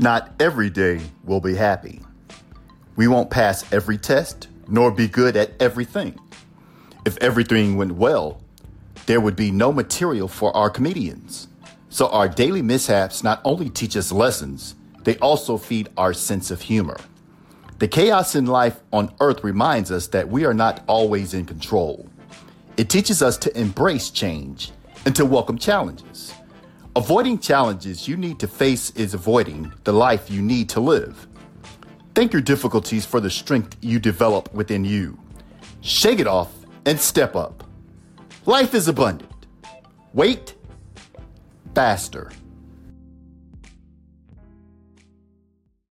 Not every day will be happy. We won't pass every test, nor be good at everything. If everything went well, there would be no material for our comedians. So our daily mishaps not only teach us lessons, they also feed our sense of humor. The chaos in life on earth reminds us that we are not always in control. It teaches us to embrace change and to welcome challenges. Avoiding challenges you need to face is avoiding the life you need to live. Thank your difficulties for the strength you develop within you. Shake it off and step up. Life is abundant. Wait faster.